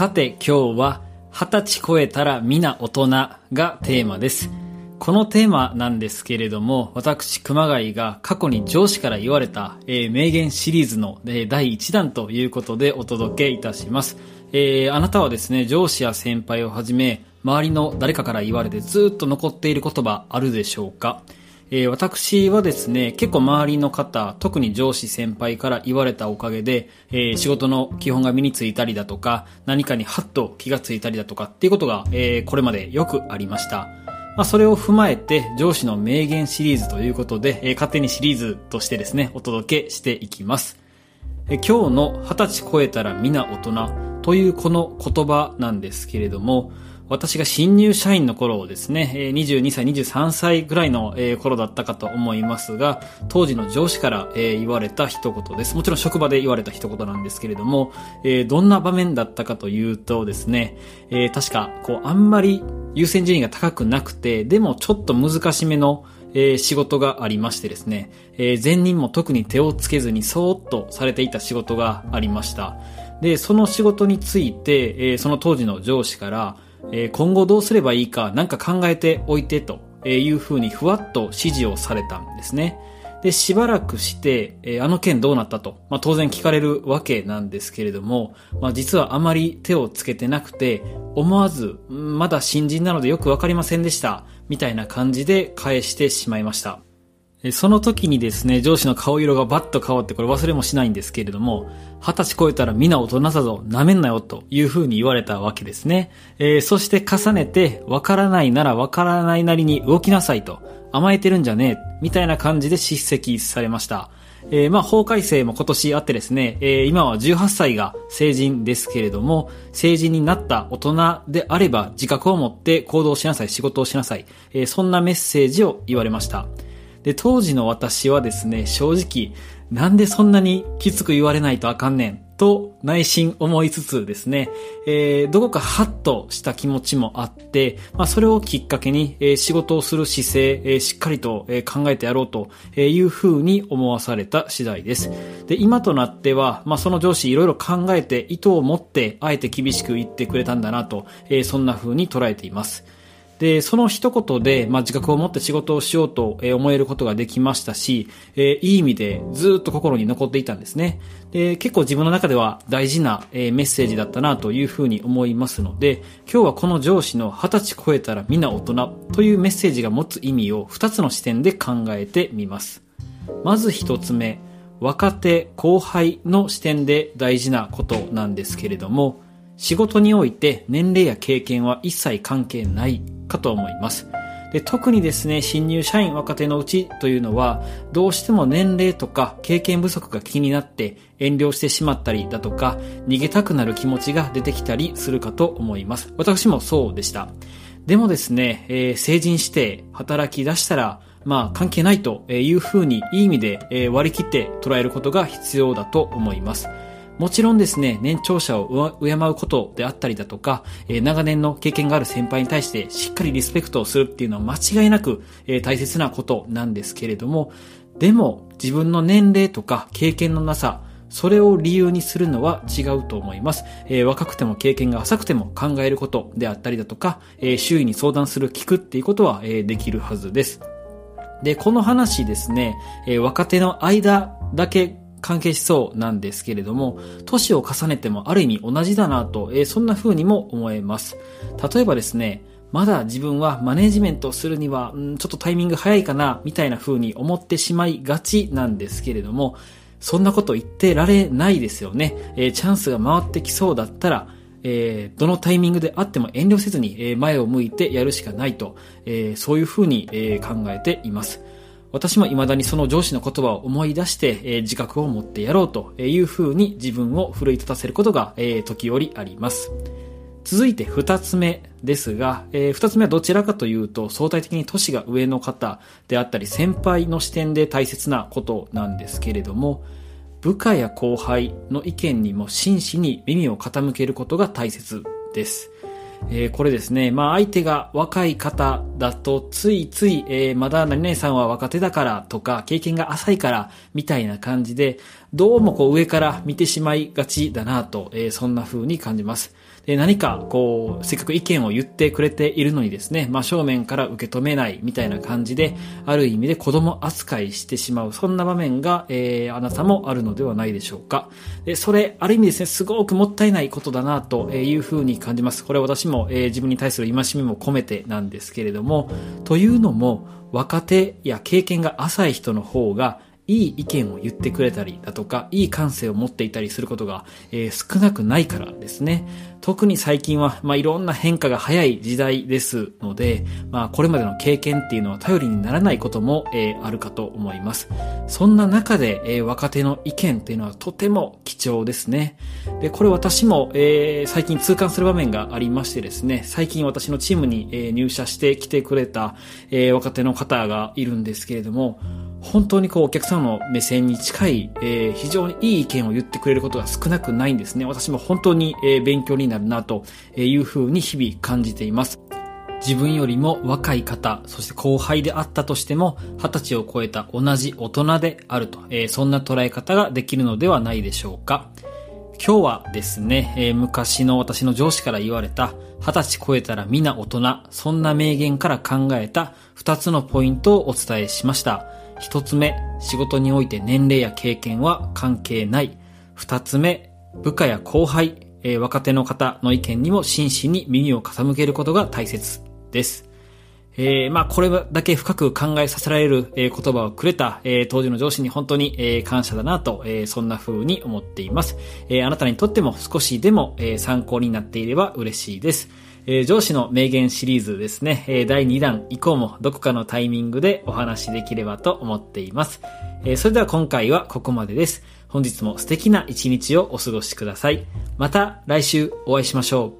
さて今日は二十歳超えたら皆大人がテーマです。このテーマなんですけれども、私、熊谷が過去に上司から言われた、えー名言シリーズの、えー第1弾ということでお届けいたします。えーあなたはですね、上司や先輩をはじめ、周りの誰かから言われてずっと残っている言葉あるでしょうか？えー私はですね、結構周りの方、特に上司先輩から言われたおかげで、えー仕事の基本が身についたりだとか、何かにハッと気がついたりだとかっていうことが、えーこれまでよくありました。まあ、それを踏まえて、上司の名言シリーズということで、え勝手にシリーズとしてですね、お届けしていきます。え今日の二十歳超えたら皆大人というこの言葉なんですけれども、私が新入社員の頃ですね、22歳、23歳ぐらいの頃だったかと思いますが、当時の上司から言われた一言です。もちろん職場で言われた一言なんですけれども、どんな場面だったかというとですね、確か、こう、あんまり優先順位が高くなくて、でもちょっと難しめの仕事がありましてですね、前任も特に手をつけずにそーっとされていた仕事がありました。で、その仕事について、その当時の上司から、え今後どうすればいいかなんか考えておいてというふうにふわっと指示をされたんですね。で、しばらくして、えあの件どうなったと、まあ、当然聞かれるわけなんですけれども、まあ、実はあまり手をつけてなくて、思わず、まだ新人なのでよくわかりませんでした、みたいな感じで返してしまいました。その時にですね、上司の顔色がバッと変わって、これ忘れもしないんですけれども、二十歳超えたら皆大人だぞ、舐めんなよ、という風に言われたわけですね。えーそして重ねて、わからないならわからないなりに動きなさいと、甘えてるんじゃねえ、みたいな感じで叱責されました。えーまあ、法改正も今年あってですね、えー今は18歳が成人ですけれども、成人になった大人であれば自覚を持って行動しなさい、仕事をしなさい、えーそんなメッセージを言われました。で、当時の私はですね、正直、なんでそんなにきつく言われないとあかんねん、と内心思いつつですね、えーどこかハッとした気持ちもあって、まあそれをきっかけに、えー仕事をする姿勢、えーしっかりと、考えてやろうというふうに思わされた次第です。で、今となっては、まあその上司いろいろ考えて意図を持って、あえて厳しく言ってくれたんだなと、えそんな風に捉えています。で、その一言で、まあ、自覚を持って仕事をしようと思えることができましたし、えーいい意味でずっと心に残っていたんですね。で、結構自分の中では大事な、えメッセージだったなというふうに思いますので、今日はこの上司の二十歳超えたらみんな大人というメッセージが持つ意味を二つの視点で考えてみます。まず一つ目、若手後輩の視点で大事なことなんですけれども、仕事において年齢や経験は一切関係ないかと思います。で特にですね、新入社員若手のうちというのは、どうしても年齢とか経験不足が気になって遠慮してしまったりだとか、逃げたくなる気持ちが出てきたりするかと思います。私もそうでした。でもですね、えー成人して働き出したら、まあ関係ないというふうにいい意味で割り切って捉えることが必要だと思います。もちろんですね、年長者を敬うことであったりだとか、え長年の経験がある先輩に対してしっかりリスペクトをするっていうのは間違いなく、え大切なことなんですけれども、でも自分の年齢とか経験のなさ、それを理由にするのは違うと思います。えー若くても経験が浅くても考えることであったりだとか、えー周囲に相談する、聞くっていうことは、えーできるはずです。で、この話ですね、え若手の間だけ関係しそうなんですけれども、年を重ねてもある意味同じだなと、えーそんな風にも思えます。例えばですね、まだ自分はマネジメントするには、んちょっとタイミング早いかな、みたいな風に思ってしまいがちなんですけれども、そんなこと言ってられないですよね。えーチャンスが回ってきそうだったら、えーどのタイミングであっても遠慮せずに、え前を向いてやるしかないと、えそういうふうに、え考えています。私も未だにその上司の言葉を思い出して、えー自覚を持ってやろうというふうに自分を奮い立たせることが、えー時折あります。続いて二つ目ですが、えー二つ目はどちらかというと相対的に年が上の方であったり先輩の視点で大切なことなんですけれども、部下や後輩の意見にも真摯に耳を傾けることが大切です。えーこれですね、まあ相手が若い方だとついつい、えーまだ何々さんは若手だからとか経験が浅いからみたいな感じで、どうもこう上から見てしまいがちだなと、えーそんな風に感じます。で何かこう、せっかく意見を言ってくれているのにですね、真正面から受け止めないみたいな感じで、ある意味で子供扱いしてしまう、そんな場面が、えー、あなたもあるのではないでしょうか。で、それ、ある意味ですね、すごくもったいないことだな、というふうに感じます。これ私も、えー、自分に対する戒めも込めてなんですけれども、というのも、若手や経験が浅い人の方が、いい意見を言ってくれたりだとか、いい感性を持っていたりすることが、えー、少なくないからですね。特に最近は、まあ、いろんな変化が早い時代ですので、まあ、これまでの経験っていうのは頼りにならないことも、えー、あるかと思います。そんな中で、えー、若手の意見っていうのはとても貴重ですね。で、これ私も、えー、最近痛感する場面がありましてですね、最近私のチームに、えー、入社してきてくれた、えー、若手の方がいるんですけれども、本当にこうお客さんの目線に近い、えー、非常にいい意見を言ってくれることが少なくないんですね。私も本当に、えー、勉強になるなというふうに日々感じています。自分よりも若い方、そして後輩であったとしても、二十歳を超えた同じ大人であると、えー、そんな捉え方ができるのではないでしょうか。今日はですね、えー、昔の私の上司から言われた、二十歳超えたら皆大人、そんな名言から考えた二つのポイントをお伝えしました。一つ目、仕事において年齢や経験は関係ない。二つ目、部下や後輩、えー、若手の方の意見にも真摯に耳を傾けることが大切です。えー、まあ、これだけ深く考えさせられる、えー、言葉をくれた、えー、当時の上司に本当に、えー、感謝だなと、えー、そんな風に思っています。えー、あなたにとっても少しでも、えー、参考になっていれば嬉しいです。えー、上司の名言シリーズですね、えー、第2弾以降もどこかのタイミングでお話できればと思っています。えー、それでは今回はここまでです。本日も素敵な一日をお過ごしください。また来週お会いしましょう。